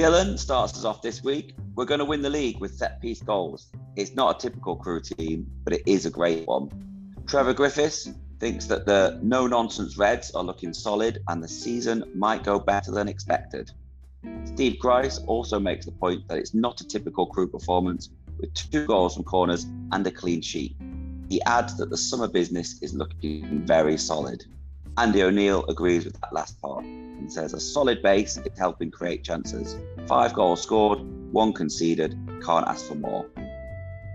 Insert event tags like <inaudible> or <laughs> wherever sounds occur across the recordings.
Dylan starts us off this week. We're going to win the league with set piece goals. It's not a typical Crewe team, but it is a great one. Trevor Griffiths thinks that the no nonsense Reds are looking solid and the season might go better than expected. Steve Grice also makes the point that it's not a typical Crewe performance with two goals from corners and a clean sheet. He adds that the summer business is looking very solid. Andy O'Neill agrees with that last part and says a solid base is helping create chances. Five goals scored, one conceded, can't ask for more.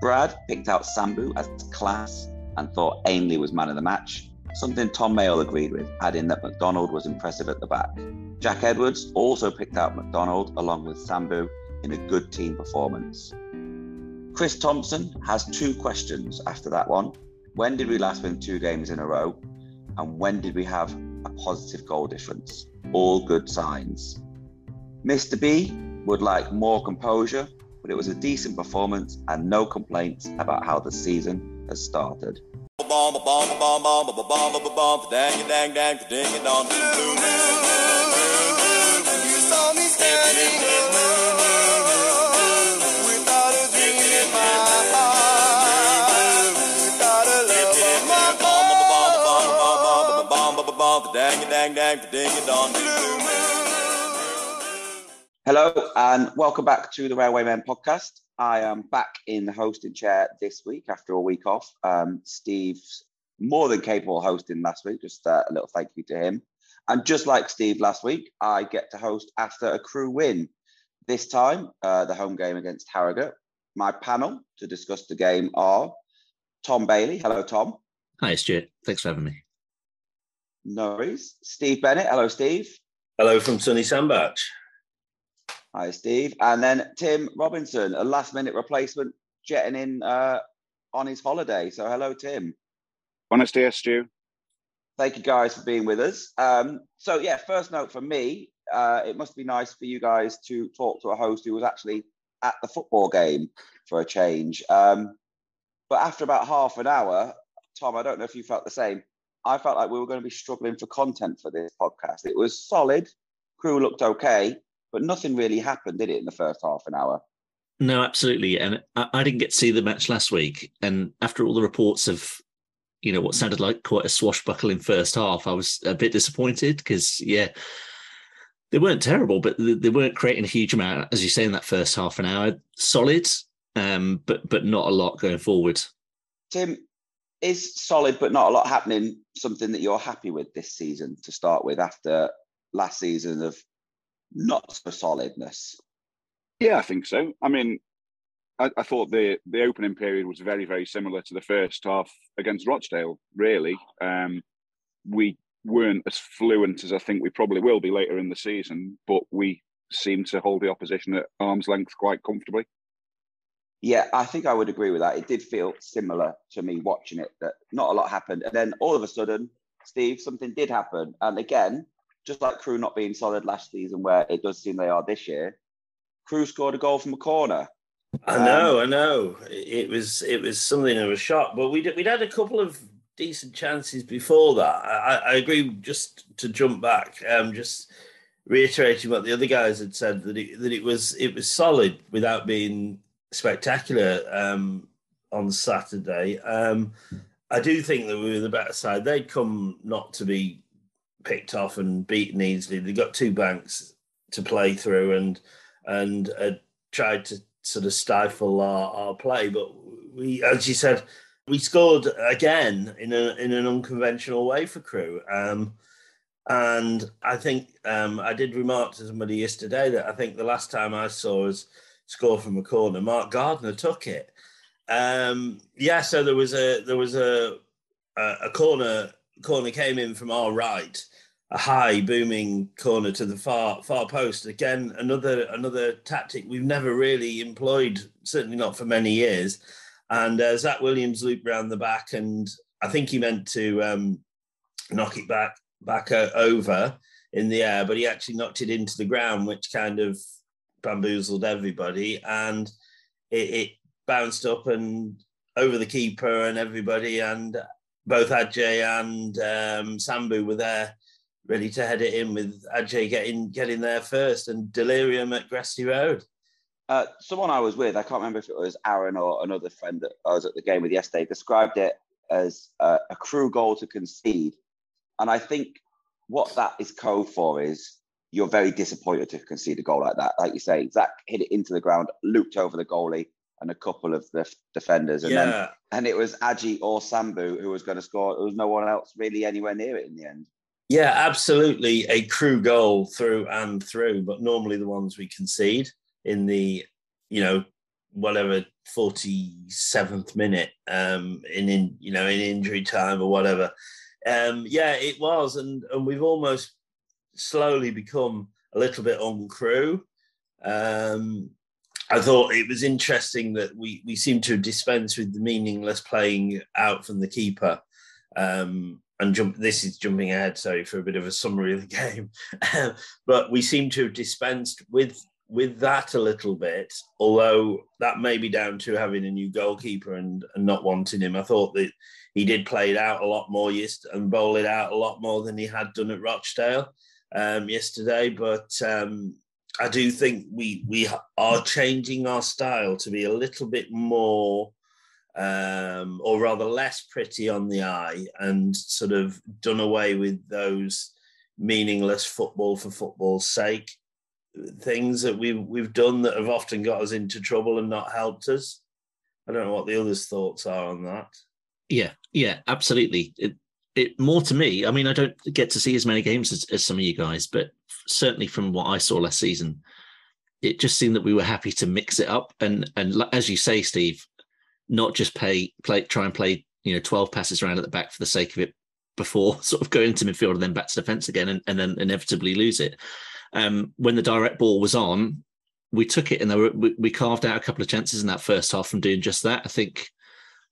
Brad picked out Sambu as class and thought Ainley was man of the match, something Tom Mayle agreed with, adding that McDonald was impressive at the back. Jack Edwards also picked out McDonald along with Sambu in a good team performance. Chris Thompson has two questions after that one. When did we last win two games in a row? And when did we have a positive goal difference? All good signs. Mr. B would like more composure, but it was a decent performance and no complaints about how the season has started. Hello and welcome back to the Railwaymen podcast. I am back in the hosting chair this week after a week off. Um, Steve's more than capable hosting last week. Just uh, a little thank you to him. And just like Steve last week, I get to host after a Crewe win. This time, uh, the home game against Harrogate. My panel to discuss the game are Tom Bailey. Hello, Tom. Hi, Stuart. Thanks for having me. No worries. Steve Bennett. Hello, Steve. Hello from sunny Sandbach. Hi, Steve. And then Tim Robinson, a last minute replacement, jetting in uh, on his holiday. So, hello, Tim. Buenos dias, Stu. Thank you guys for being with us. Um, so, yeah, first note for me uh, it must be nice for you guys to talk to a host who was actually at the football game for a change. Um, but after about half an hour, Tom, I don't know if you felt the same. I felt like we were going to be struggling for content for this podcast. It was solid, Crewe looked okay, but nothing really happened, did it, in the first half an hour? No, absolutely. And I, I didn't get to see the match last week. And after all the reports of, you know, what sounded like quite a swashbuckling first half, I was a bit disappointed because, yeah, they weren't terrible, but they weren't creating a huge amount, as you say, in that first half an hour. Solid, um, but but not a lot going forward. Tim, is solid but not a lot happening something that you're happy with this season to start with after last season of not so solidness? Yeah, I think so. I mean, I, I, thought the the opening period was very very similar to the first half against Rochdale. Really, um, we weren't as fluent as I think we probably will be later in the season, but we seemed to hold the opposition at arm's length quite comfortably. Yeah, I think I would agree with that. It did feel similar to me watching it that not a lot happened. And then all of a sudden, Steve, something did happen. And again, just like Crewe not being solid last season, where it does seem they are this year, Crewe scored a goal from a corner. I know, um, I know. It was it was something of a shock, but we'd we'd had a couple of decent chances before that. I, I agree. Just to jump back, um, just reiterating what the other guys had said that it, that it was it was solid without being spectacular um, on Saturday. Um, I do think that we were the better side. They'd come not to be picked off and beaten easily. They got two banks to play through and and uh, tried to sort of stifle our, our play. But we, as you said, we scored again in a in an unconventional way for Crewe. Um, and I think um, I did remark to somebody yesterday that I think the last time I saw us score from a corner. Mark Gardner took it. Um, yeah, so there was a there was a a, a corner corner came in from our right, a high booming corner to the far far post. Again, another another tactic we've never really employed, certainly not for many years. And uh, Zac Williams looped around the back, and I think he meant to um, knock it back back uh, over in the air, but he actually knocked it into the ground, which kind of bamboozled everybody, and it, it bounced up and over the keeper and everybody, and both Agyei and um, Sambu were there ready to head it in with Agyei getting getting there first and delirium at Gresty Road. Uh, someone I was with, I can't remember if it was Aaron or another friend that I was at the game with yesterday, described it as a, a Crewe goal to concede. And I think what that is code for is you're very disappointed to concede a goal like that. Like you say, Zac hit it into the ground, looped over the goalie and a couple of the defenders. And yeah. then and it was Agyei or Sambu who was going to score. There was no one else really anywhere near it in the end. Yeah, absolutely a Crewe goal through and through, but normally the ones we concede in the, you know, whatever 47th minute um in in you know in injury time or whatever um yeah it was and and we've almost slowly become a little bit on Crewe um I thought it was interesting that we we seem to dispense with the meaningless playing out from the keeper. Um, and jump. This is jumping ahead, sorry for a bit of a summary of the <laughs> game, but we seem to have dispensed with with that a little bit. Although that may be down to having a new goalkeeper and, and not wanting him. I thought that he did play it out a lot more and bowl it out a lot more than he had done at Rochdale um, yesterday. But um, I do think we we are changing our style to be a little bit more, um, or rather less pretty on the eye, and sort of done away with those meaningless football for football's sake things that we've we've done that have often got us into trouble and not helped us. I don't know what the others' thoughts are on that. Yeah, yeah, absolutely. It, it more to me. I mean, I don't get to see as many games as, as some of you guys, but certainly from what I saw last season, it just seemed that we were happy to mix it up and and as you say, Steve, not just play play try and play you know twelve passes around at the back for the sake of it before <laughs> sort of going to midfield and then back to defence again and, and then inevitably lose it. Um, when the direct ball was on, we took it and were, we, we carved out a couple of chances in that first half from doing just that. I think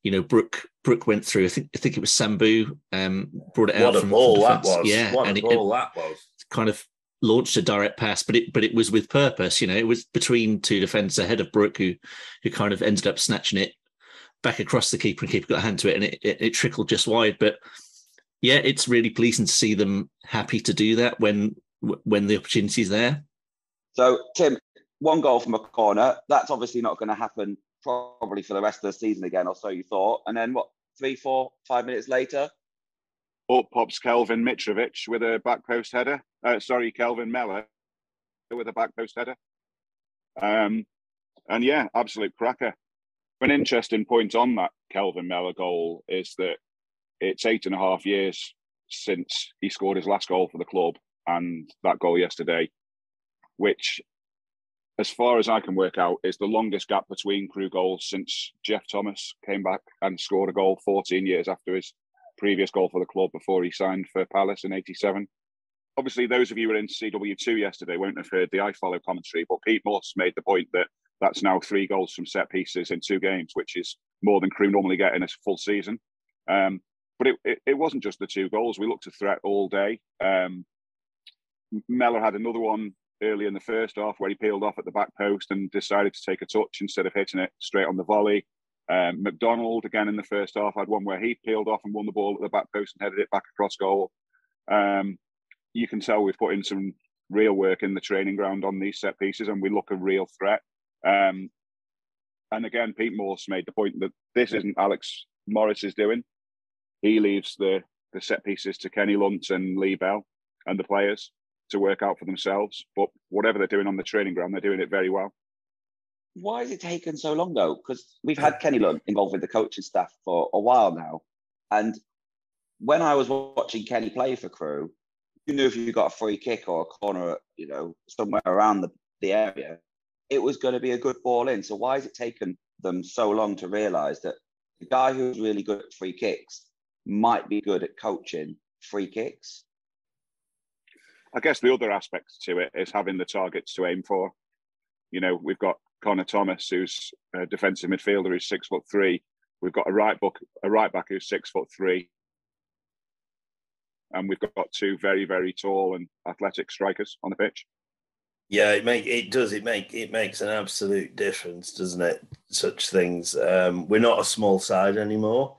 you know, Brook Brook went through. I think I think it was Sambu um, brought it what out. What a ball that was! Yeah, what and a ball it, that was. Kind of launched a direct pass, but it but it was with purpose. You know, it was between two defenders ahead of Brook, who who kind of ended up snatching it back across the keeper, and keeper got a hand to it, and it, it, it trickled just wide. But yeah, it's really pleasing to see them happy to do that when when the opportunity is there. So, Tim, one goal from a corner. That's obviously not going to happen probably for the rest of the season again, or so you thought. And then what? Three, four, five minutes later, up pops Kelvin Mitrovic with a back post header. Uh, sorry, Kelvin Mellor with a back post header. Um, and yeah, absolute cracker. An interesting point on that Kelvin Mellor goal is that it's eight and a half years since he scored his last goal for the club, and that goal yesterday, which as far as I can work out, is the longest gap between Crewe goals since Geoff Thomas came back and scored a goal 14 years after his previous goal for the club before he signed for Palace in 87. Obviously, those of you who were in CW2 yesterday won't have heard the iFollow commentary, but Pete Moss made the point that that's now three goals from set pieces in two games, which is more than Crewe normally get in a full season. Um, but it, it, it, wasn't just the two goals. We looked a threat all day. Um, Mellor had another one early in the first half where he peeled off at the back post and decided to take a touch instead of hitting it straight on the volley. Um, McDonald again in the first half had one where he peeled off and won the ball at the back post and headed it back across goal. Um, you can tell we've put in some real work in the training ground on these set pieces and we look a real threat. Um, and again, Pete Morse made the point that this isn't Alex Morris's doing. He leaves the the set pieces to Kenny Lunt and Lee Bell and the players to work out for themselves. But whatever they're doing on the training ground, they're doing it very well. Why has it taken so long though? Because we've had Kenny Lunt involved with the coaching staff for a while now. And when I was watching Kenny play for Crewe, you knew if you got a free kick or a corner, you know, somewhere around the, the area, it was going to be a good ball in. So why has it taken them so long to realise that the guy who's really good at free kicks might be good at coaching free kicks? I guess the other aspect to it is having the targets to aim for. You know, we've got Conor Thomas, who's a defensive midfielder, who's six foot three. We've got a right back, a right back who's six foot three, and we've got two very, very tall and athletic strikers on the pitch. Yeah, it make it does. It make it makes an absolute difference, doesn't it? Such things. Um, we're not a small side anymore,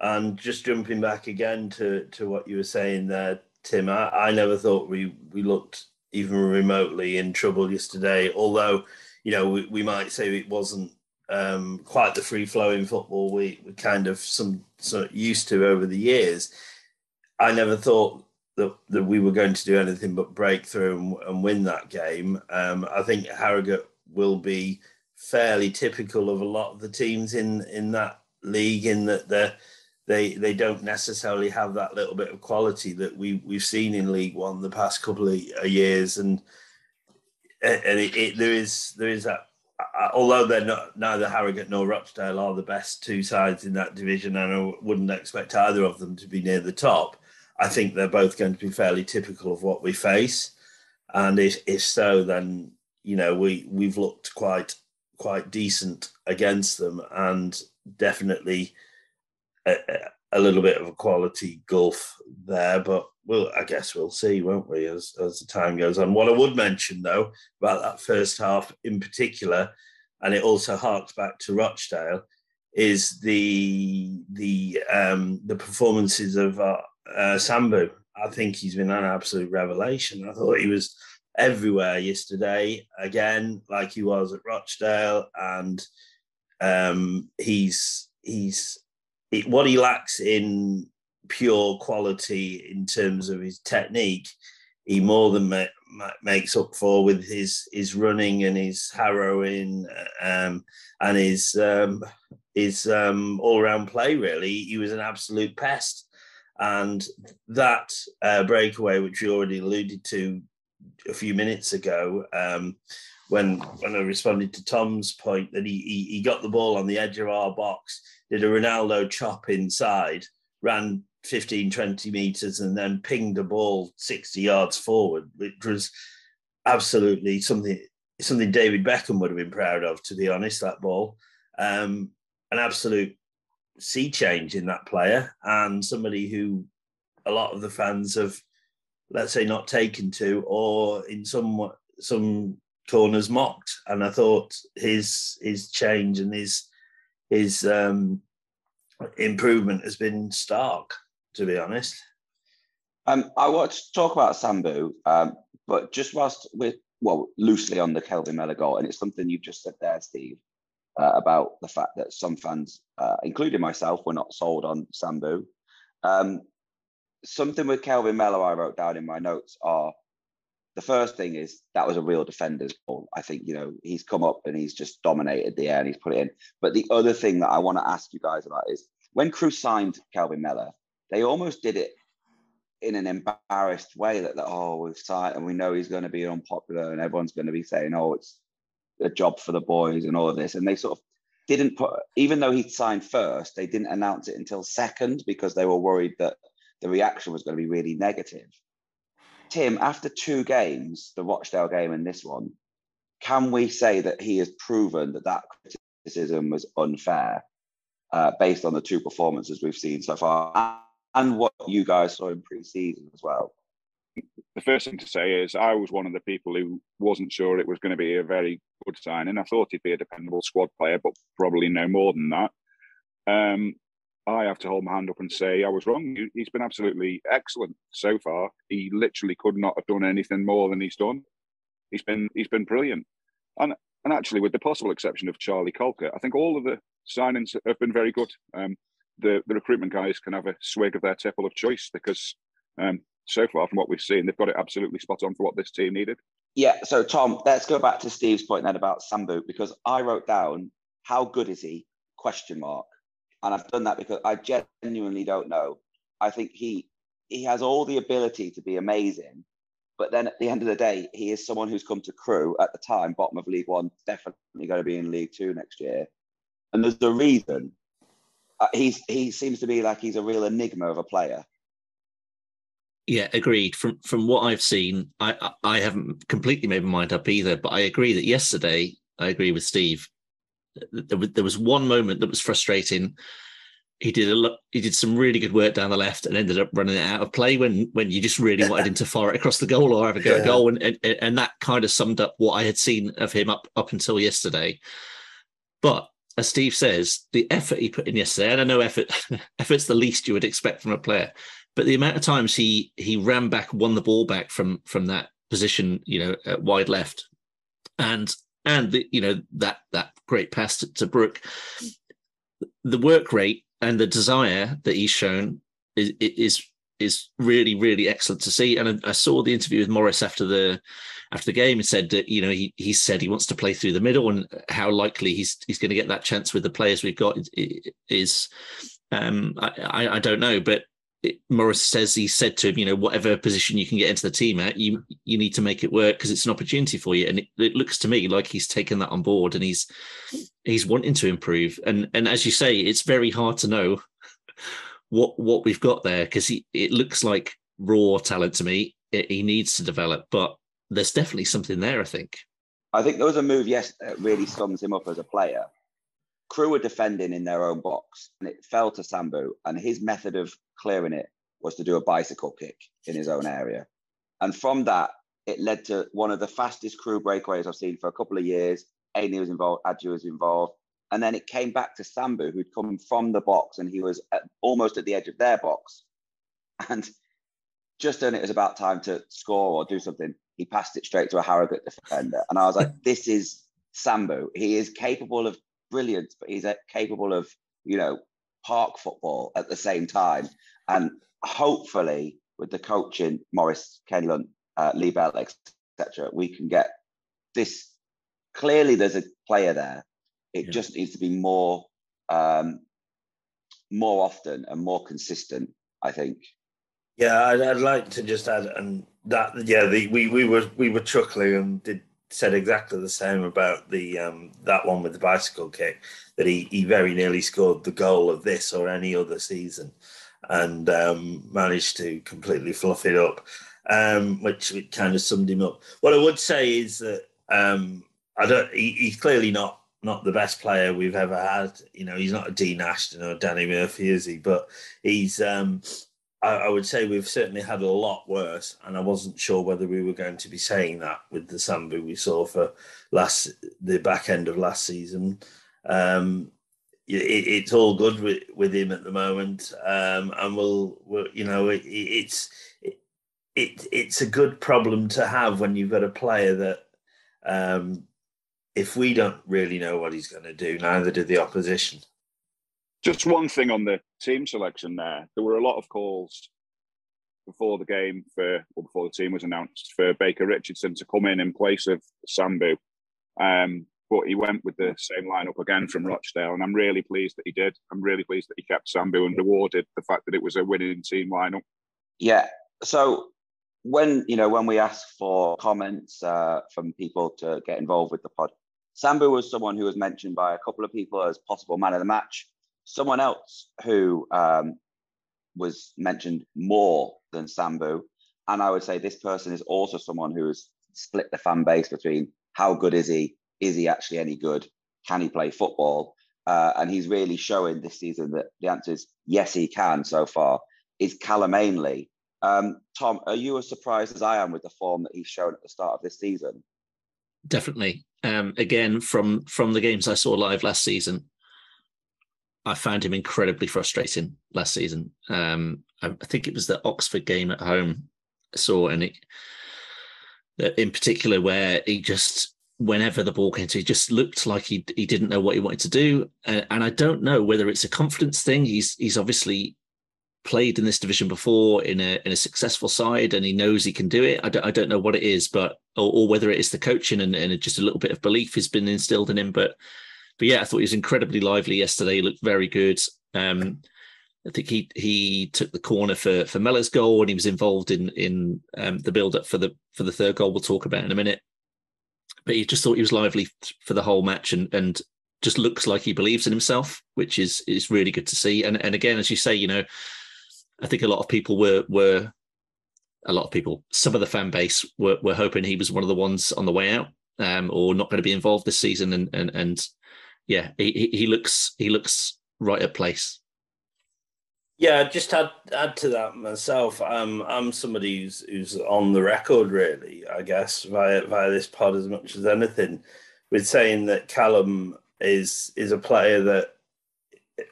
and just jumping back again to to what you were saying there, Tim. I, I never thought we we looked even remotely in trouble yesterday. Although, you know, we, we might say it wasn't um, quite the free flowing football we we kind of some sort of used to over the years. I never thought that, that we were going to do anything but break through and, and win that game. Um, I think Harrogate will be fairly typical of a lot of the teams in in that league in that they they they don't necessarily have that little bit of quality that we we've seen in League One the past couple of years. And and it, it, there is there is that although they're not neither Harrogate nor Rochdale are the best two sides in that division and I wouldn't expect either of them to be near the top I think they're both going to be fairly typical of what we face. And if if so then you know we we've looked quite quite decent against them and definitely a, a, little bit of a quality gulf there. But well, I guess we'll see, won't we, as as the time goes on. What I would mention though about that first half in particular, and it also harks back to Rochdale, is the the um, the performances of uh, uh, Sambu. I think he's been an absolute revelation. I thought he was everywhere yesterday again, like he was at Rochdale, and um, he's he's what he lacks in pure quality in terms of his technique. He more than ma- ma- makes up for with his his running and his harrowing um, and his um, his um, all round play. Really, he was an absolute pest. And that uh, breakaway, which we already alluded to a few minutes ago, um, when when I responded to Tom's point that he, he, he got the ball on the edge of our box, did a Ronaldo chop inside, ran 15, 20 meters, and then pinged the ball 60 yards forward, which was absolutely something something David Beckham would have been proud of, to be honest. That ball, um, an absolute sea change in that player, and somebody who a lot of the fans have, let's say, not taken to, or in some some corners mocked. And I thought his his change and his his um, improvement has been stark, to be honest. Um, I want to talk about Sambu, um, but just whilst we're well loosely on the Kelvin Mellor goal, and it's something you've just said there, Steve, uh, about the fact that some fans, uh, including myself, were not sold on Sambu. Um, something with Kelvin Mellor I wrote down in my notes are the first thing is that was a real defender's goal. I think, you know, he's come up and he's just dominated the air and he's put it in. But the other thing that I want to ask you guys about is when Crewe signed Kelvin Mellor, they almost did it in an embarrassed way that, that oh, we've signed and we know he's going to be unpopular and everyone's going to be saying, oh, it's a job for the boys and all of this. And they sort of didn't put, even though he signed first, they didn't announce it until second because they were worried that the reaction was going to be really negative. Tim, after two games, the Rochdale game and this one, can we say that he has proven that that criticism was unfair uh, based on the two performances we've seen so far and what you guys saw in pre-season as well? The first thing to say is I was one of the people who wasn't sure it was going to be a very good signing. I thought he'd be a dependable squad player, but probably no more than that. Um, I have to hold my hand up and say I was wrong. He's been absolutely excellent so far. He literally could not have done anything more than he's done. He's been he's been brilliant, and and actually, with the possible exception of Charlie Colkett, I think all of the signings have been very good. Um, the the recruitment guys can have a swig of their tipple of choice because um, so far, from what we've seen, they've got it absolutely spot on for what this team needed. Yeah. So Tom, let's go back to Steve's point then about Sambu because I wrote down how good is he? Question mark and I've done that because I genuinely don't know. I think he he has all the ability to be amazing, but then at the end of the day, he is someone who's come to Crewe at the time, bottom of League One, definitely going to be in League Two next year, and there's a reason. Uh, he's he seems to be like he's a real enigma of a player. Yeah, agreed. From from what I've seen, I I haven't completely made my mind up either, but I agree that yesterday I agree with Steve there was, there was one moment that was frustrating. He did a lot, he did some really good work down the left and ended up running it out of play when when you just really wanted him to fire it across the goal or have a go yeah. goal. And, and and that kind of summed up what I had seen of him up up until yesterday. But as Steve says, the effort he put in yesterday, and I know effort <laughs> effort's the least you would expect from a player, but the amount of times he he ran back, won the ball back from from that position, you know, at wide left, and and the, you know that that great pass to, to Brook, the work rate and the desire that he's shown is is is really really excellent to see. And I, I saw the interview with Morris after the after the game and said that you know he he said he wants to play through the middle and how likely he's he's going to get that chance with the players we've got is um I I don't know but Morris says he said to him, you know, whatever position you can get into the team at, you you need to make it work because it's an opportunity for you. And it, it, looks to me like he's taken that on board and he's he's wanting to improve. And and as you say, it's very hard to know what what we've got there because it looks like raw talent to me. It, he needs to develop, but there's definitely something there. I think. I think there was a move yes that really sums him up as a player. Crewe were defending in their own box and it fell to Sambu, and his method of clearing it was to do a bicycle kick in his own area. And from that, it led to one of the fastest Crewe breakaways I've seen for a couple of years. Ainley was involved, Agyei was involved. And then it came back to Sambu, who'd come from the box and he was at, almost at the edge of their box. And just when it was about time to score or do something, he passed it straight to a Harrogate defender. And I was like, <laughs> this is Sambu. He is capable of brilliance, but he's capable of, you know, park football at the same time. And hopefully, with the coaching, Morris, Kenny Lunt, uh, Lee Bell, etc., we can get this. Clearly, there's a player there. It yeah. just needs to be more, um, more often and more consistent. I think. Yeah, I'd, I'd like to just add, and that yeah, the, we we were we were chuckling and did said exactly the same about the um, that one with the bicycle kick that he, he very nearly scored the goal of this or any other season and um, managed to completely fluff it up, um, which kind of summed him up. What I would say is that um, I don't. He, he's clearly not not the best player we've ever had. You know, he's not a Dean Ashton or Danny Murphy, is he? But he's um, I, I, would say we've certainly had a lot worse, and I wasn't sure whether we were going to be saying that with the Sambu we saw for last the back end of last season. Um, it, it's all good with, with him at the moment, um, and we'll, we'll, you know, it, it's it, it, it's a good problem to have when you've got a player that. Um, if we don't really know what he's going to do, neither do the opposition. Just one thing on the team selection there. There were a lot of calls before the game for, or before the team was announced, for Baker Richardson to come in in place of Sambu. Um, but he went with the same lineup again from Rochdale, and I'm really pleased that he did. I'm really pleased that he kept Sambu and rewarded the fact that it was a winning team lineup. Yeah. So when you know when we asked for comments uh, from people to get involved with the pod, Sambu was someone who was mentioned by a couple of people as possible man of the match. Someone else who um, was mentioned more than Sambu, and I would say this person is also someone who has split the fan base between how good is he, is he actually any good, can he play football, uh, and he's really showing this season that the answer is yes, he can. So far, is Callum Ainley. Um, Tom, are you as surprised as I am with the form that he's shown at the start of this season? Definitely. Um, again, from from the games I saw live last season, I found him incredibly frustrating last season. Um, I, I, think it was the Oxford game at home I saw, and it, in particular, where he just whenever the ball came to, he just looked like he he didn't know what he wanted to do, and, and I don't know whether it's a confidence thing. He's he's obviously played in this division before in a in a successful side, and he knows he can do it. I don't I don't know what it is, but or, or whether it is the coaching and, and just a little bit of belief has been instilled in him, but but yeah, I thought he was incredibly lively yesterday. He looked very good. Um, I think he he took the corner for for Mellor's goal, and he was involved in in um, the build up for the for the third goal. We'll talk about in a minute. But he just thought he was lively for the whole match, and and just looks like he believes in himself, which is is really good to see. And and again, as you say, you know, I think a lot of people were were a lot of people, some of the fan base were were hoping he was one of the ones on the way out, um, or not going to be involved this season, and and and yeah, he, he looks he looks right at place. Yeah, just add add to that myself. Um, I'm somebody who's who's on the record, really. I guess via via this pod as much as anything, with saying that Callum is is a player that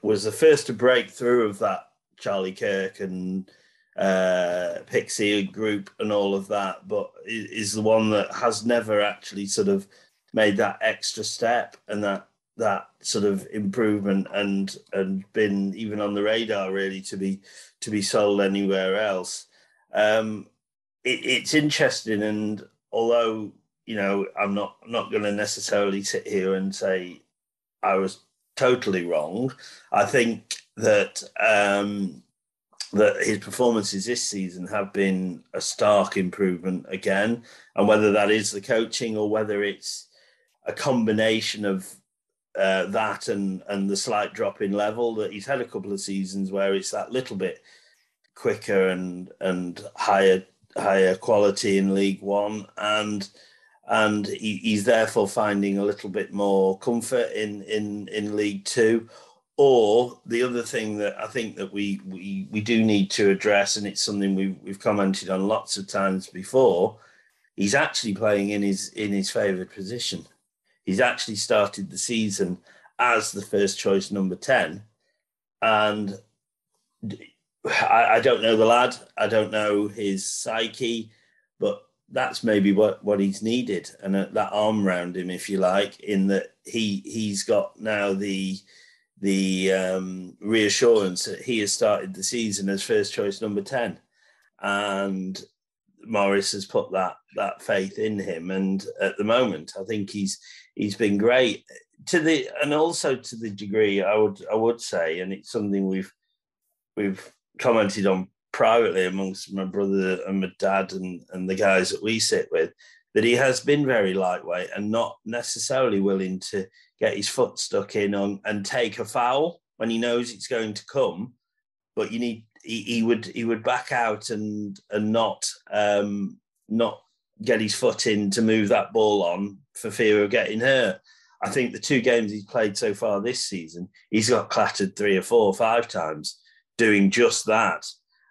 was the first to break through of that Charlie Kirk and uh, Pixie group and all of that, but is the one that has never actually sort of made that extra step and that that sort of improvement and and been even on the radar really to be to be sold anywhere else. Um, it, it's interesting, and although you know I'm not not going to necessarily sit here and say I was totally wrong, I think that um, that his performances this season have been a stark improvement again, and whether that is the coaching or whether it's a combination of uh, that and and the slight drop in level that he's had a couple of seasons where it's that little bit quicker and and higher higher quality in League One and and he, he's therefore finding a little bit more comfort in in in League Two. Or the other thing that I think that we we we do need to address, and it's something we've we've commented on lots of times before, he's actually playing in his in his favoured position. He's actually started the season as the first choice number 10. And I, I, don't know the lad, I don't know his psyche, but that's maybe what, what he's needed. And that arm around him, if you like, in that he he's got now the the um, reassurance that he has started the season as first choice number 10. And Morris has put that that faith in him. And at the moment, I think he's he's been great to the and also to the degree I would I would say, and it's something we've we've commented on privately amongst my brother and my dad and, and the guys that we sit with, that he has been very lightweight and not necessarily willing to get his foot stuck in on and take a foul when he knows it's going to come. But you need he, he would he would back out and and not um not get his foot in to move that ball on for fear of getting hurt. I think the two games he's played so far this season, he's got clattered three or four or five times doing just that.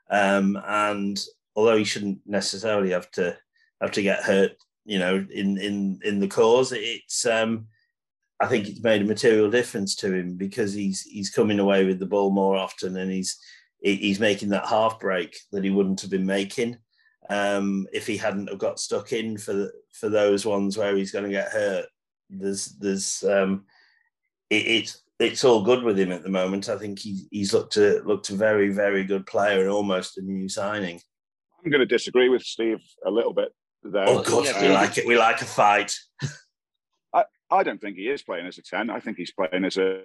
Um, and although he shouldn't necessarily have to have to get hurt, you know, in in in the cause, it's um, I think it's made a material difference to him because he's he's coming away with the ball more often and he's he's making that half break that he wouldn't have been making um, if he hadn't have got stuck in for the, for those ones where he's going to get hurt. There's there's um, it, it's it's all good with him at the moment. I think he, he's looked a looked a very very good player and almost a new signing. I'm going to disagree with Steve a little bit there. Oh, God, we like it. We like a fight. <laughs> I, I don't think he is playing as a ten. I think he's playing as a,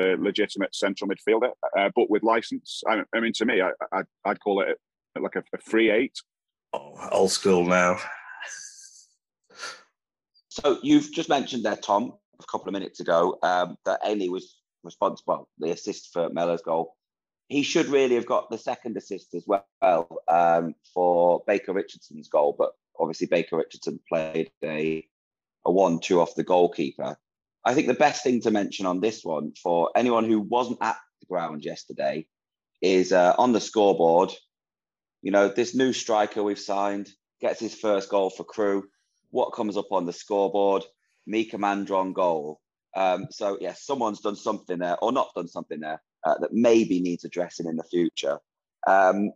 a legitimate central midfielder, uh, but with license. I, I, mean, to me, I, I would call it like a, a free eight old school now. So you've just mentioned there, Tom, a couple of minutes ago, um, that Ainley was responsible the assist for Mellor's goal. He should really have got the second assist as well um, for Baker Richardson's goal, but obviously Baker Richardson played a a one-two off the goalkeeper. I think the best thing to mention on this one for anyone who wasn't at the ground yesterday is uh, on the scoreboard you know, this new striker we've signed gets his first goal for Crewe. What comes up on the scoreboard? Mika Mandron goal. Um, so yes, someone's done something there, or not done something there uh, that maybe needs addressing in the future. Um,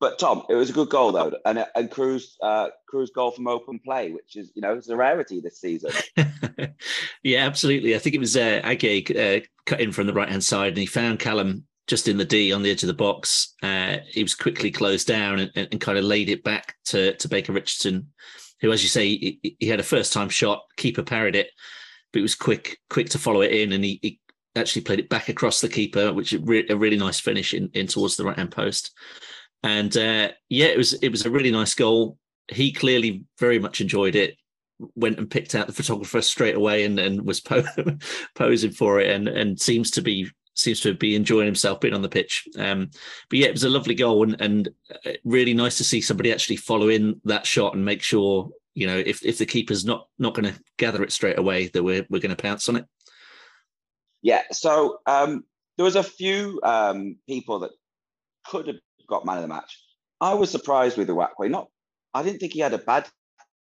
but Tom, it was a good goal though, and and Crewe's uh, Crewe's goal from open play, which is you know it's a rarity this season. <laughs> yeah, absolutely. I think it was uh, uh, cut in from the right hand side, and he found Callum just in the D on the edge of the box. Uh, he was quickly closed down and, and, kind of laid it back to, to Baker Richardson, who, as you say, he, he, had a first time shot. Keeper parried it, but he was quick quick to follow it in, and he, he actually played it back across the keeper, which is re- a really nice finish in, in towards the right hand post. And uh, yeah, it was it was a really nice goal. He clearly very much enjoyed it. Went and picked out the photographer straight away and, and was po- <laughs> posing for it, and and seems to be seems to be enjoying himself being on the pitch. Um, but yeah, it was a lovely goal and, and uh, really nice to see somebody actually follow in that shot and make sure you know if if the keeper's not not going to gather it straight away that we're we're going to pounce on it. Yeah, so um, there was a few um, people that could have got man of the match. I was surprised with the Uwakwe. Not, I didn't think he had a bad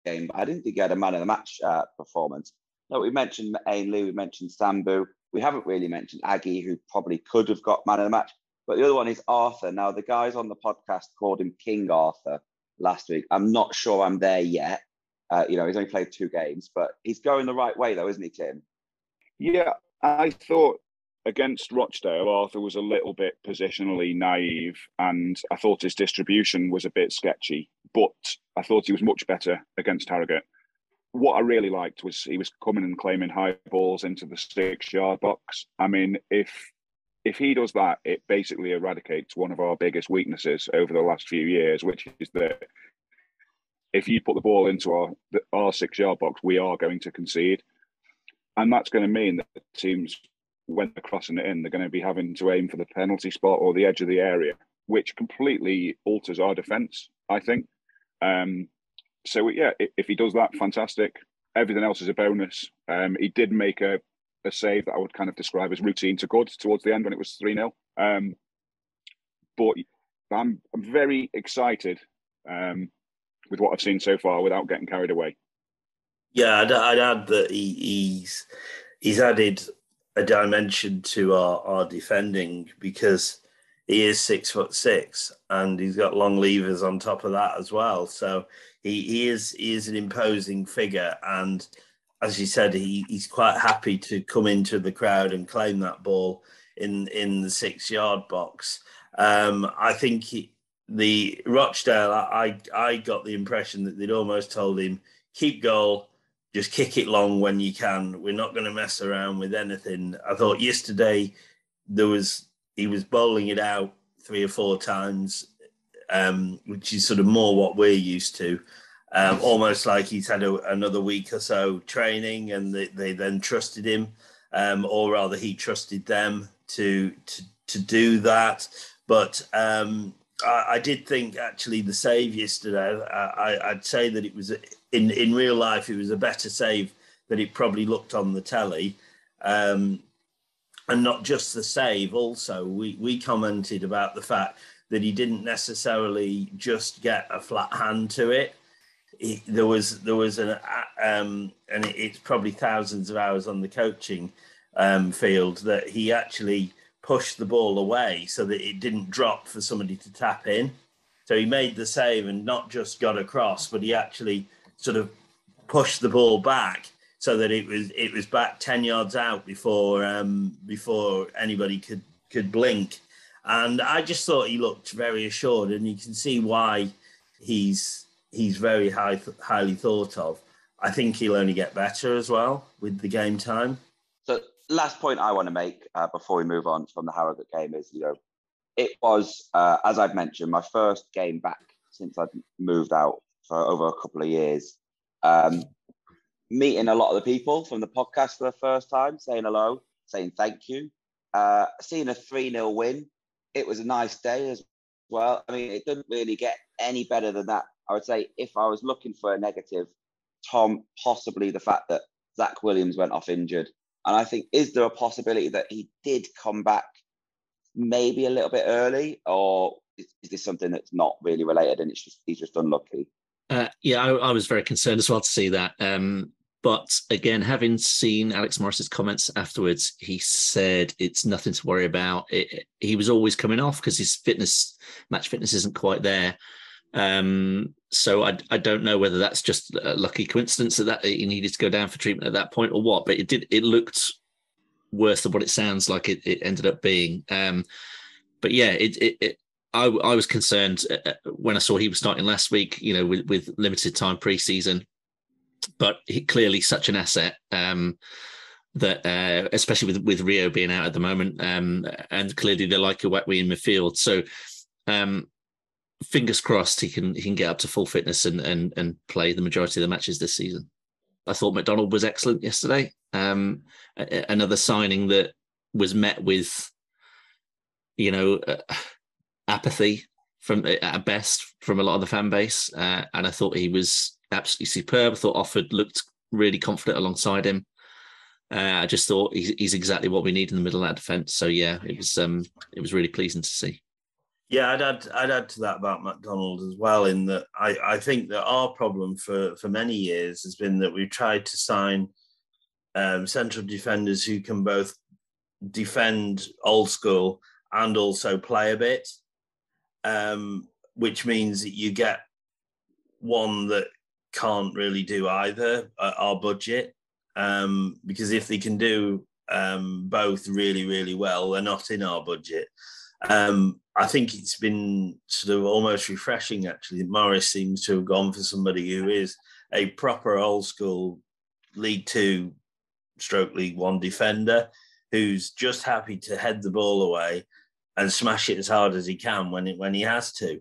game, but I didn't think he had a man of the match uh, performance. No, we mentioned Ainley, we mentioned Sambu. We haven't really mentioned Agyei, who probably could have got man of the match. But the other one is Arthur. Now, the guys on the podcast called him King Arthur last week. I'm not sure I'm there yet. Uh, you know, he's only played two games, but he's going the right way, though, isn't he, Tim? Yeah, I thought against Rochdale, Arthur was a little bit positionally naive, and I thought his distribution was a bit sketchy. But I thought he was much better against Harrogate. What I really liked was he was coming and claiming high balls into the six-yard box. I mean, if if he does that, it basically eradicates one of our biggest weaknesses over the last few years, which is that if you put the ball into our our six yard box, we are going to concede, and that's going to mean that teams, when they're crossing it in, they're going to be having to aim for the penalty spot or the edge of the area, which completely alters our defence. I think. Um, so yeah, if he does that, fantastic. Everything else is a bonus. Um, he did make a a save that I would kind of describe as routine to good towards the end when it was 3 0. Um, but I'm, I'm very excited um, with what I've seen so far without getting carried away. Yeah, I'd, I'd add that he, he's he's added a dimension to our, our defending because he is six foot six and he's got long levers on top of that as well. So he, he is he is an imposing figure and as you said, he, he's quite happy to come into the crowd and claim that ball in in the six yard box. Um, I think he, the Rochdale, I I got the impression that they'd almost told him keep goal, just kick it long when you can. We're not going to mess around with anything. I thought yesterday there was he was bowling it out three or four times, um, which is sort of more what we're used to um, almost like he's had a, another week or so training and they, they then trusted him, um, or rather he trusted them to to, to do that. But um, I, I, did think actually the save yesterday, I, would say that it was in, in real life, it was a better save than it probably looked on the telly. Um, and not just the save, also, we, we commented about the fact that he didn't necessarily just get a flat hand to it. He, there was there was an um, and it's probably thousands of hours on the coaching um, field that he actually pushed the ball away so that it didn't drop for somebody to tap in. So he made the save and not just got across, but he actually sort of pushed the ball back so that it was it was back ten yards out before um, before anybody could could blink. And I just thought he looked very assured, and you can see why he's he's very high, highly thought of. I think he'll only get better as well with the game time. So, last point I want to make uh, before we move on from the Harrogate game is, you know, it was, uh, as I've mentioned, my first game back since I'd moved out for over a couple of years. Um, meeting a lot of the people from the podcast for the first time, saying hello, saying thank you, uh, seeing a 3 0 win. It was a nice day as well. I mean, it didn't really get any better than that I would say if I was looking for a negative, Tom, possibly the fact that Zac Williams went off injured. And I think, is there a possibility that he did come back maybe a little bit early, or is, is this something that's not really related and it's just he's just unlucky? Uh, yeah, I, I, was very concerned as well to see that. Um, but again, having seen Alex Morris's comments afterwards, he said it's nothing to worry about. It, he was always coming off because his fitness, match fitness, isn't quite there. Um, so I, I don't know whether that's just a lucky coincidence that, that he needed to go down for treatment at that point or what, but it did. It looked worse than what it sounds like it, it ended up being. Um, but yeah, it, it, it I, I was concerned uh, uh, when I saw he was starting last week. You know, with, with limited time preseason, but he, clearly such an asset. Um, that uh, especially with with Rio being out at the moment, um, and clearly they like Uwakwe in midfield. So um, fingers crossed he can he can get up to full fitness and and and play the majority of the matches this season. I thought McDonald was excellent yesterday. Um, another signing that was met with, you know, uh, apathy from at best from a lot of the fan base, uh, and I thought he was absolutely superb. I thought Offord looked really confident alongside him. Uh, I just thought he's, he's exactly what we need in the middle of that defence. So yeah, it was um, it was really pleasing to see. Yeah, I'd add I'd add to that about McDonald as well. In that I, I think that our problem for for many years has been that we've tried to sign um, central defenders who can both defend old school and also play a bit, um, which means that you get one that can't really do either at our budget. Um, because if they can do um, both really, really well, they're not in our budget. Um, I think it's been sort of almost refreshing actually. Morris seems to have gone for somebody who is a proper old school League Two stroke League One defender who's just happy to head the ball away and smash it as hard as he can when it, when he has to.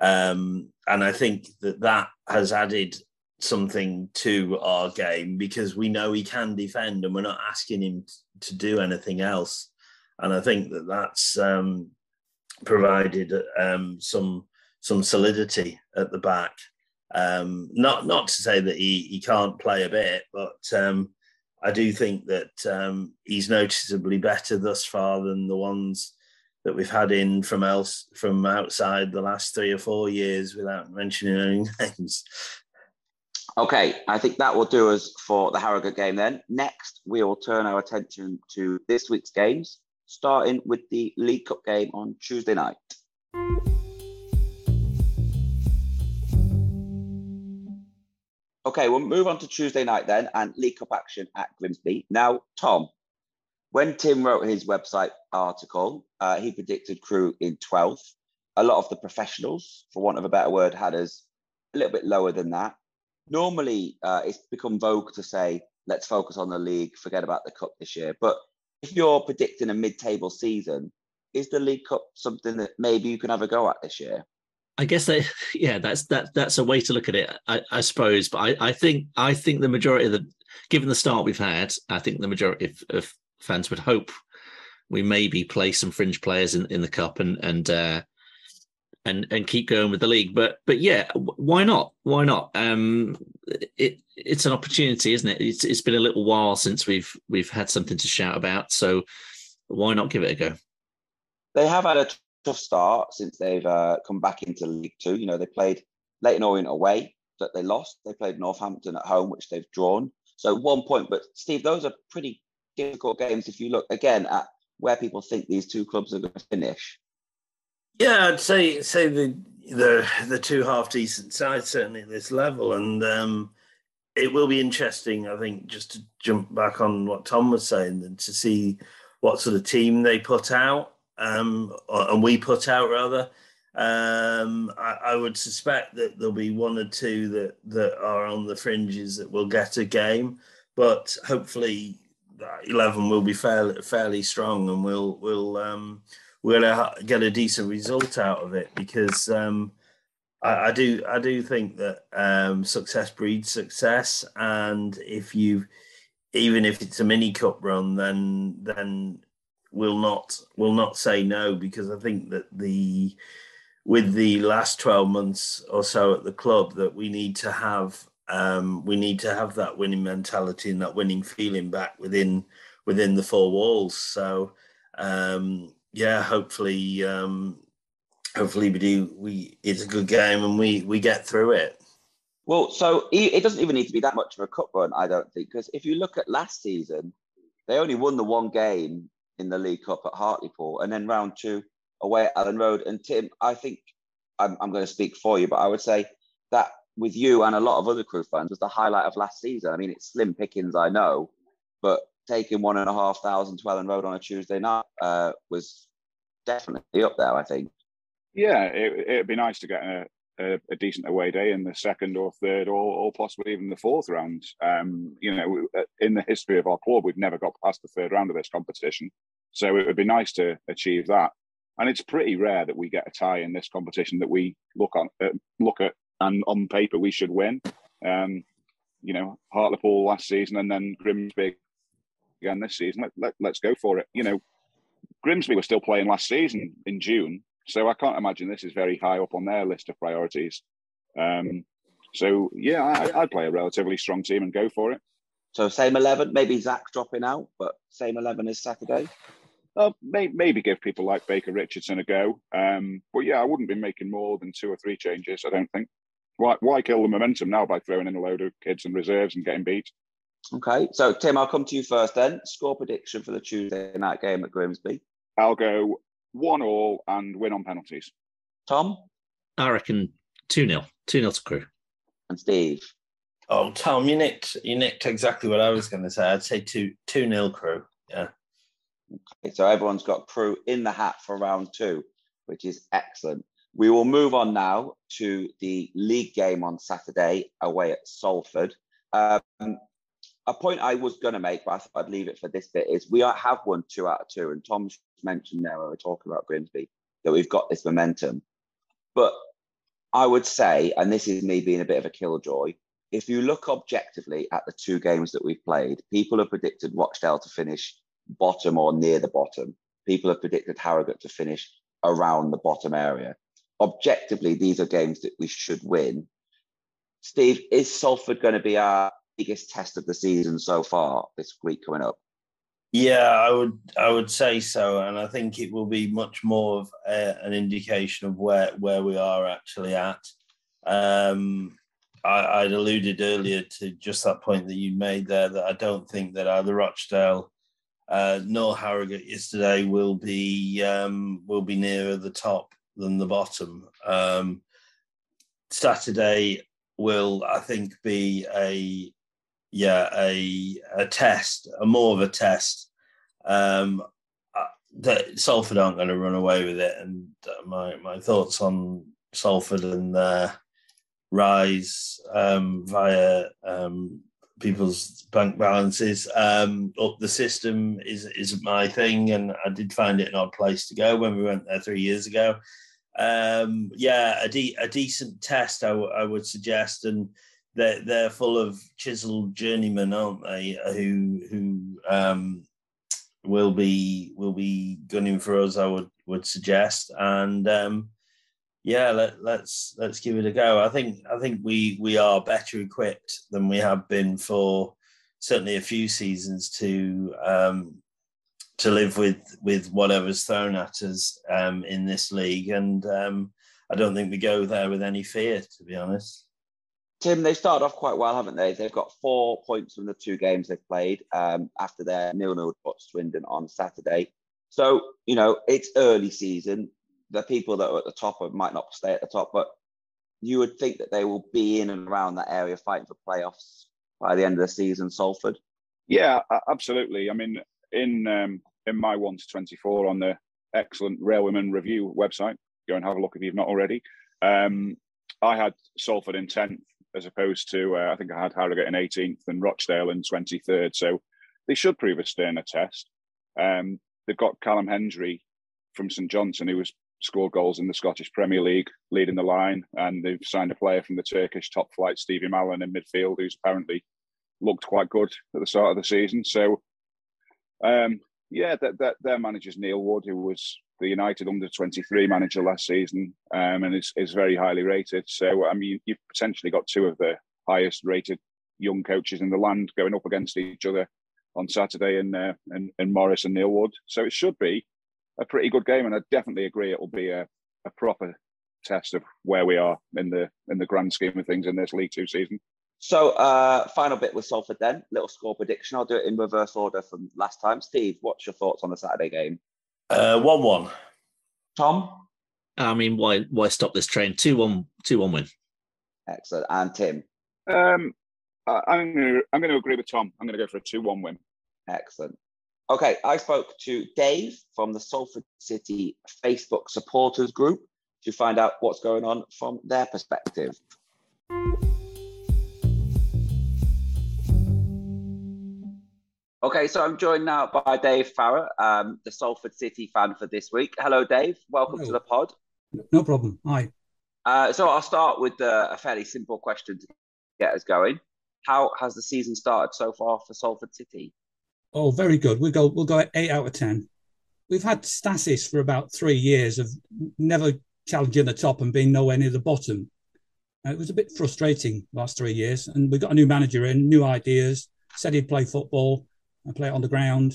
Um, and I think that that has added something to our game because we know he can defend and we're not asking him to do anything else. And I think that that's um, provided um, some some solidity at the back. Um, not not to say that he, he can't play a bit, but um, I do think that um, he's noticeably better thus far than the ones that we've had in from else from outside the last three or four years, without mentioning any <laughs> names. Okay, I think that will do us for the Harrogate game then. Next, we will turn our attention to this week's games, starting with the League Cup game on Tuesday night. Okay, we'll move on to Tuesday night then and League Cup action at Grimsby. Now, Tom, when Tim wrote his website article, uh, he predicted Crewe in 12th. A lot of the professionals, for want of a better word, had us a little bit lower than that. Normally, uh, it's become vogue to say, let's focus on the league, forget about the cup this year. But if you're predicting a mid table season, is the League Cup something that maybe you can have a go at this year? I guess they, <laughs> yeah, that's that that's a way to look at it, I, I suppose. But I, I think I think the majority of the, given the start we've had, I think the majority of, of fans would hope we maybe play some fringe players in, in the cup and and uh, and and keep going with the league. But but yeah, why not? Why not? Um, it it's an opportunity, isn't it? It's it's been a little while since we've we've had something to shout about, so why not give it a go? They have had a tough start since they've uh, come back into League Two. You know, they played Leyton Orient away that they lost. They played Northampton at home, which they've drawn. So one point, but Steve, those are pretty difficult games if you look again at where people think these two clubs are going to finish. Yeah, I'd say say the the the two half decent sides certainly at this level, and um, it will be interesting. I think just to jump back on what Tom was saying, and to see what sort of team they put out, um, or, and we put out rather. Um, I, I, would suspect that there'll be one or two that that are on the fringes that will get a game, but hopefully eleven will be fairly fairly strong, and we'll we'll um, we'll get a decent result out of it because um, I, I, do I do think that um, success breeds success, and if you even if it's a mini cup run, then then we'll not will not say no because I think that the with the last 12 months or so at the club that we need to have um, we need to have that winning mentality and that winning feeling back within within the four walls. So um, yeah, hopefully um, hopefully we do we it's a good game and we we get through it. Well, so it doesn't even need to be that much of a cup run, I don't think, because if you look at last season, they only won the one game in the League Cup at Hartlepool, and then round two away at Elland Road. And Tim, I think I'm, I'm going to speak for you, but I would say that with you and a lot of other Crewe fans was the highlight of last season. I mean, it's slim pickings, I know, but taking one and a half thousand to Elland Road on a Tuesday night uh, was definitely up there, I think. Yeah, it, it'd be nice to get a, a, a, decent away day in the second or third or, or possibly even the fourth round. Um, you know, uh, in the history of our club, we've never got past the third round of this competition. So it would be nice to achieve that. And it's pretty rare that we get a tie in this competition that we look on uh, look at and on paper we should win. Um, you know, Hartlepool last season and then Grimsby again this season. Let, let, let's go for it. You know, Grimsby were still playing last season in June, so I can't imagine this is very high up on their list of priorities. Um, so yeah, I, I'd play a relatively strong team and go for it. So same eleven, maybe Zac dropping out, but same eleven as Saturday. Uh, may, maybe give people like Baker Richardson a go. Um, but yeah, I wouldn't be making more than two or three changes. I don't think. Why, why kill the momentum now by throwing in a load of kids and reserves and getting beat? Okay, so Tim, I'll come to you first then. Score prediction for the Tuesday night game at Grimsby. I'll go one all and win on penalties. Tom? I reckon 2 0. 2 0 to Crewe. And Steve? Oh, Tom, you nicked you nicked exactly what I was going to say. I'd say two two nil Crewe. Yeah. Okay, so everyone's got Crewe in the hat for round two, which is excellent. We will move on now to the league game on Saturday away at Salford. Um, a point I was going to make, but I thought I'd leave it for this bit, is we are, have won two out of two. And Tom's mentioned there when we are talking about Grimsby that we've got this momentum. But I would say, and this is me being a bit of a killjoy, if you look objectively at the two games that we've played, people have predicted Rochdale to finish bottom or near the bottom. People have predicted Harrogate to finish around the bottom area. Objectively, these are games that we should win. Steve, is Salford going to be our biggest test of the season so far this week coming up? Yeah, I would I would say so, and I think it will be much more of a, an indication of where where we are actually at. Um, I, would alluded earlier to just that point that you made there that I don't think that either Rochdale uh, nor Harrogate yesterday will be um, will be nearer the top than the bottom. Um, Saturday will, I think, be a yeah a a test, a more of a test. Um, uh, that Salford aren't going to run away with it, and uh, my my thoughts on Salford and their rise um, via um, people's bank balances um, up the system is is my thing, and I did find it an odd place to go when we went there three years ago. Um, yeah, a, de- a decent test, I, w- I would suggest, and they're they're full of chiseled journeymen, aren't they? Who who um, will be will be gunning for us, I would would suggest, and um, yeah, let, let's let's give it a go. I think I think we we are better equipped than we have been for certainly a few seasons to um, to live with with whatever's thrown at us um, in this league, and um, I don't think we go there with any fear, to be honest. Tim, they started off quite well, haven't they? They've got four points from the two games they've played um, after their nil-nil got Swindon on Saturday. So you know it's early season the people that are at the top might not stay at the top, but you would think that they will be in and around that area fighting for playoffs by the end of the season. Salford. Yeah, absolutely. I mean, in um, in my one to twenty four on the excellent Railwaymen Review website, go and have a look if you've not already. Um, I had Salford in tenth as opposed to uh, I think I had Harrogate in eighteenth and Rochdale in twenty third. So they should prove a sterner test. Um, they've got Callum Hendry from St Johnstone, who was scored goals in the Scottish Premier League, leading the line, and they've signed a player from the Turkish top flight, Stevie Mallan, in midfield, who's apparently looked quite good at the start of the season. So, um, yeah, that, that their manager's Neil Wood, who was the United under 23 manager last season, um, and is, is very highly rated. So, I mean, you've potentially got two of the highest rated young coaches in the land going up against each other on Saturday, in, uh, and, and Morris and Neil Wood. So it should be a pretty good game, and I definitely agree it will be a, a proper test of where we are in the in the grand scheme of things in this League Two season. So, uh, final bit with Salford then. Little score prediction. I'll do it in reverse order from last time. Steve, what's your thoughts on the Saturday game? Uh, one-one. Tom. I mean, why why stop this train? Two one, two one win. Excellent. And Tim. Um, I, I'm going to I'm going to agree with Tom. I'm going to go for a two-one win. Excellent. Okay, I spoke to Dave from the Salford City Facebook supporters group to find out what's going on from their perspective. Okay, so I'm joined now by Dave Farrer, um, the Salford City fan for this week. Hello, Dave. Welcome Hello. to the pod. No problem. Hi. Uh, so I'll start with uh, a fairly simple question to get us going. How has the season started so far for Salford City? Oh, very good. We'll go. We'll go eight out of ten. We've had stasis for about three years of never challenging the top and being nowhere near the bottom. it was a bit frustrating last three years, and we got a new manager in, new ideas. Said he'd play football and play it on the ground,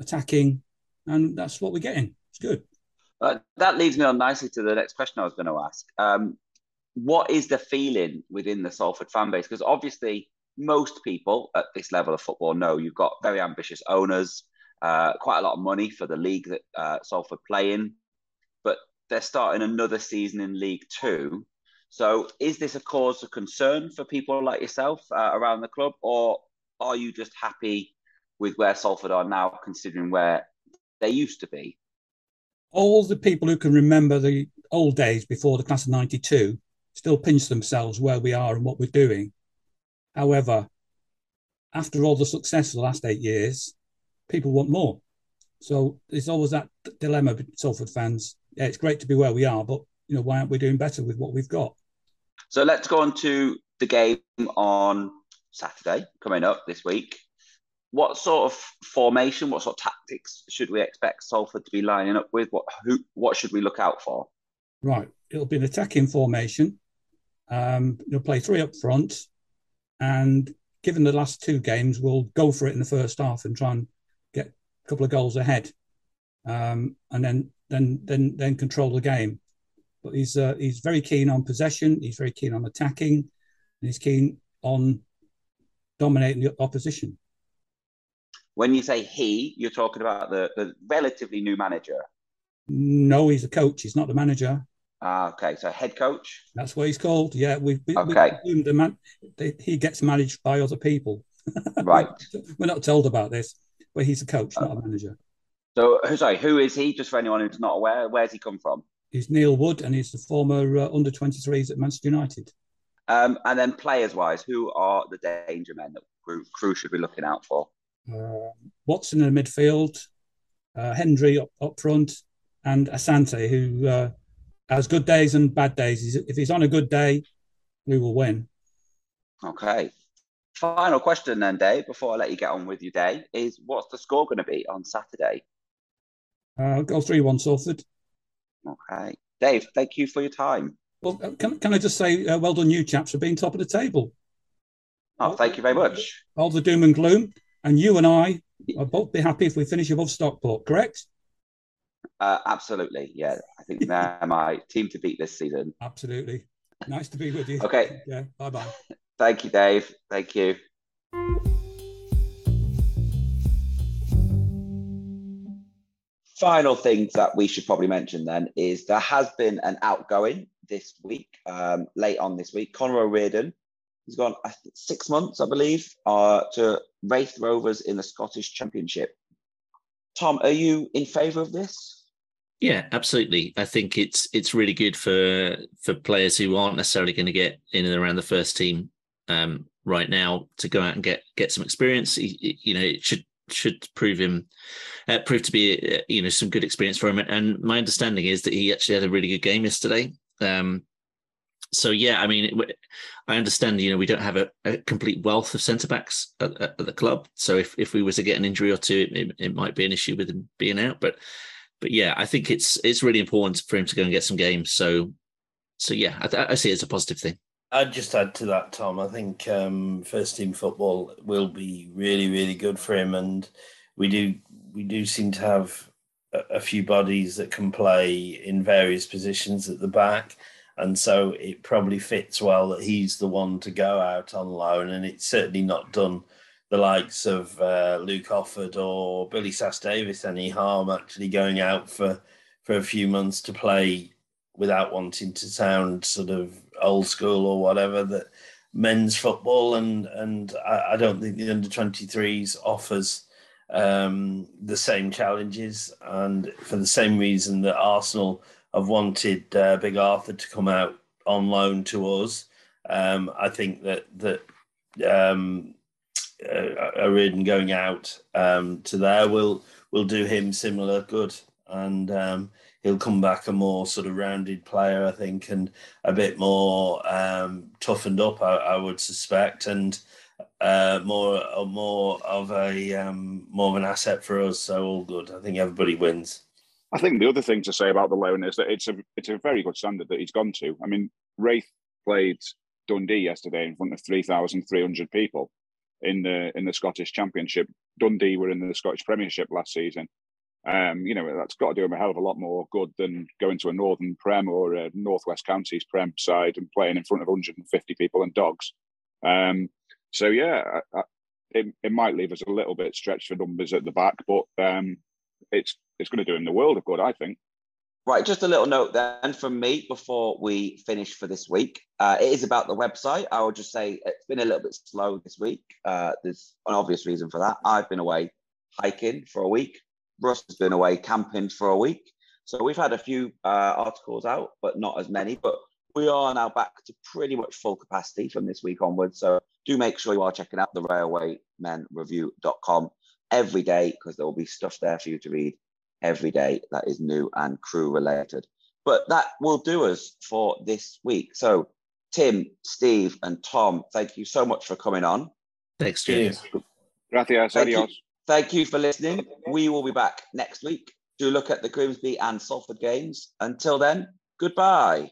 attacking, and that's what we're getting. It's good. Uh, that leads me on nicely to the next question I was going to ask. Um, what is the feeling within the Salford fan base? Because obviously most people at this level of football know you've got very ambitious owners, uh, quite a lot of money for the league that uh, Salford play in. but they're starting another season in League Two. So, is this a cause of concern for people like yourself uh, around the club, or are you just happy with where Salford are now, considering where they used to be? All the people who can remember the old days before the class of 92 still pinch themselves where we are and what we're doing. However, after all the success of the last eight years, people want more. So there's always that dilemma with Salford fans. Yeah, it's great to be where we are, but you know, why aren't we doing better with what we've got? So let's go on to the game on Saturday coming up this week. What sort of formation, what sort of tactics should we expect Salford to be lining up with? What who what should we look out for? Right, it'll be an attacking formation. Um, you'll play three up front, and given the last two games, we'll go for it in the first half and try and get a couple of goals ahead, um, and then then then then control the game. But he's uh, he's very keen on possession. He's very keen on attacking, and he's keen on dominating the opposition. When you say he, you're talking about the, the relatively new manager. No, he's a coach. He's not the manager. Ah, okay. So head coach. That's what he's called. Yeah, we've we, okay. we the man. He gets managed by other people. <laughs> Right. We're not told about this, but he's a coach, not a manager. So, sorry, who is he? Just for anyone who's not aware, where's he come from? He's Neil Wood, and he's the former uh, under 23s at Manchester United. Um, and then players wise, who are the danger men that Crewe, Crewe should be looking out for? Uh, Watson in the midfield, uh, Hendry up, up front, and Asante, who uh, has good days and bad days. If he's on a good day, we will win. Okay. Final question then, Dave, before I let you get on with your day, is what's the score going to be on Saturday? Uh, go 3 1 Salford. Okay. Dave, thank you for your time. Well, can, can I just say, uh, well done, you chaps, for being top of the table. Oh, thank you very much. All the doom and gloom. And you and I will both be happy if we finish above Stockport, correct? Uh, absolutely. Yeah. I think they're my team to beat this season. Absolutely. Nice to be with you. Okay. Yeah. Bye bye. Thank you, Dave. Thank you. Final things that we should probably mention then is there has been an outgoing this week, um, late on this week. Conor O'Riordan, he's gone six months, I believe, uh, to Raith Rovers in the Scottish Championship. Tom, are you in favour of this? Yeah, absolutely. I think it's it's really good for for players who aren't necessarily going to get in and around the first team um, right now to go out and get get some experience. You know, it should should prove him uh, prove to be uh, you know some good experience for him. And my understanding is that he actually had a really good game yesterday. Um, so yeah, I mean, I understand. You know, we don't have a, a complete wealth of centre backs at, at, the club. So if if we were to get an injury or two, it, it, it might be an issue with him being out. But but yeah, I think it's it's really important for him to go and get some games. So so yeah, I, I see it as a positive thing. I'd just add to that, Tom. I think um, first team football will be really, really good for him, and we do we do seem to have a few bodies that can play in various positions at the back, and so it probably fits well that he's the one to go out on loan, and it's certainly not done the likes of uh, Luke Offord or Billy Sass Davies any harm actually going out for for a few months to play without wanting to sound sort of old school or whatever that men's football. And and I, I don't think the under 23s offers um, the same challenges. And for the same reason that Arsenal have wanted uh, Big Arthur to come out on loan to us um, I think that that um, uh, going out um, to there will will do him similar good and um, he'll come back a more sort of rounded player, I think, and a bit more um, toughened up, I, I, would suspect, and uh, more uh, more of a um, more of an asset for us. So all good. I think everybody wins. I think the other thing to say about the loan is that it's a it's a very good standard that he's gone to. I mean, Raith played Dundee yesterday in front of three thousand three hundred people in the in the Scottish Championship. Dundee were in the Scottish Premiership last season. Um, you know, that's got to do him a hell of a lot more good than going to a Northern Prem or a Northwest Counties Prem side and playing in front of 150 people and dogs. Um, so, yeah, I, I, it, it might leave us a little bit stretched for numbers at the back, but um, it's it's going to do him the world of good, I think. Right, just a little note then from me before we finish for this week. Uh, it is about the website. I will just say it's been a little bit slow this week. Uh, there's an obvious reason for that. I've been away hiking for a week. Russ has been away camping for a week. So we've had a few uh, articles out, but not as many. But we are now back to pretty much full capacity from this week onwards. So do make sure you are checking out the railwaymenreview.com every day because there will be stuff there for you to read every day that is new and Crewe related. But that will do us for this week. So, Tim, Steve, and Tom, thank you so much for coming on. Thanks, James. Gracias. Thank you. Thank you for listening. We will be back next week to look at the Grimsby and Salford games. Until then, goodbye.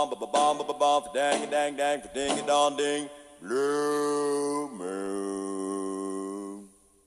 bom ba ba bom ba ba bom dang dang dang ding dong ding blue moon.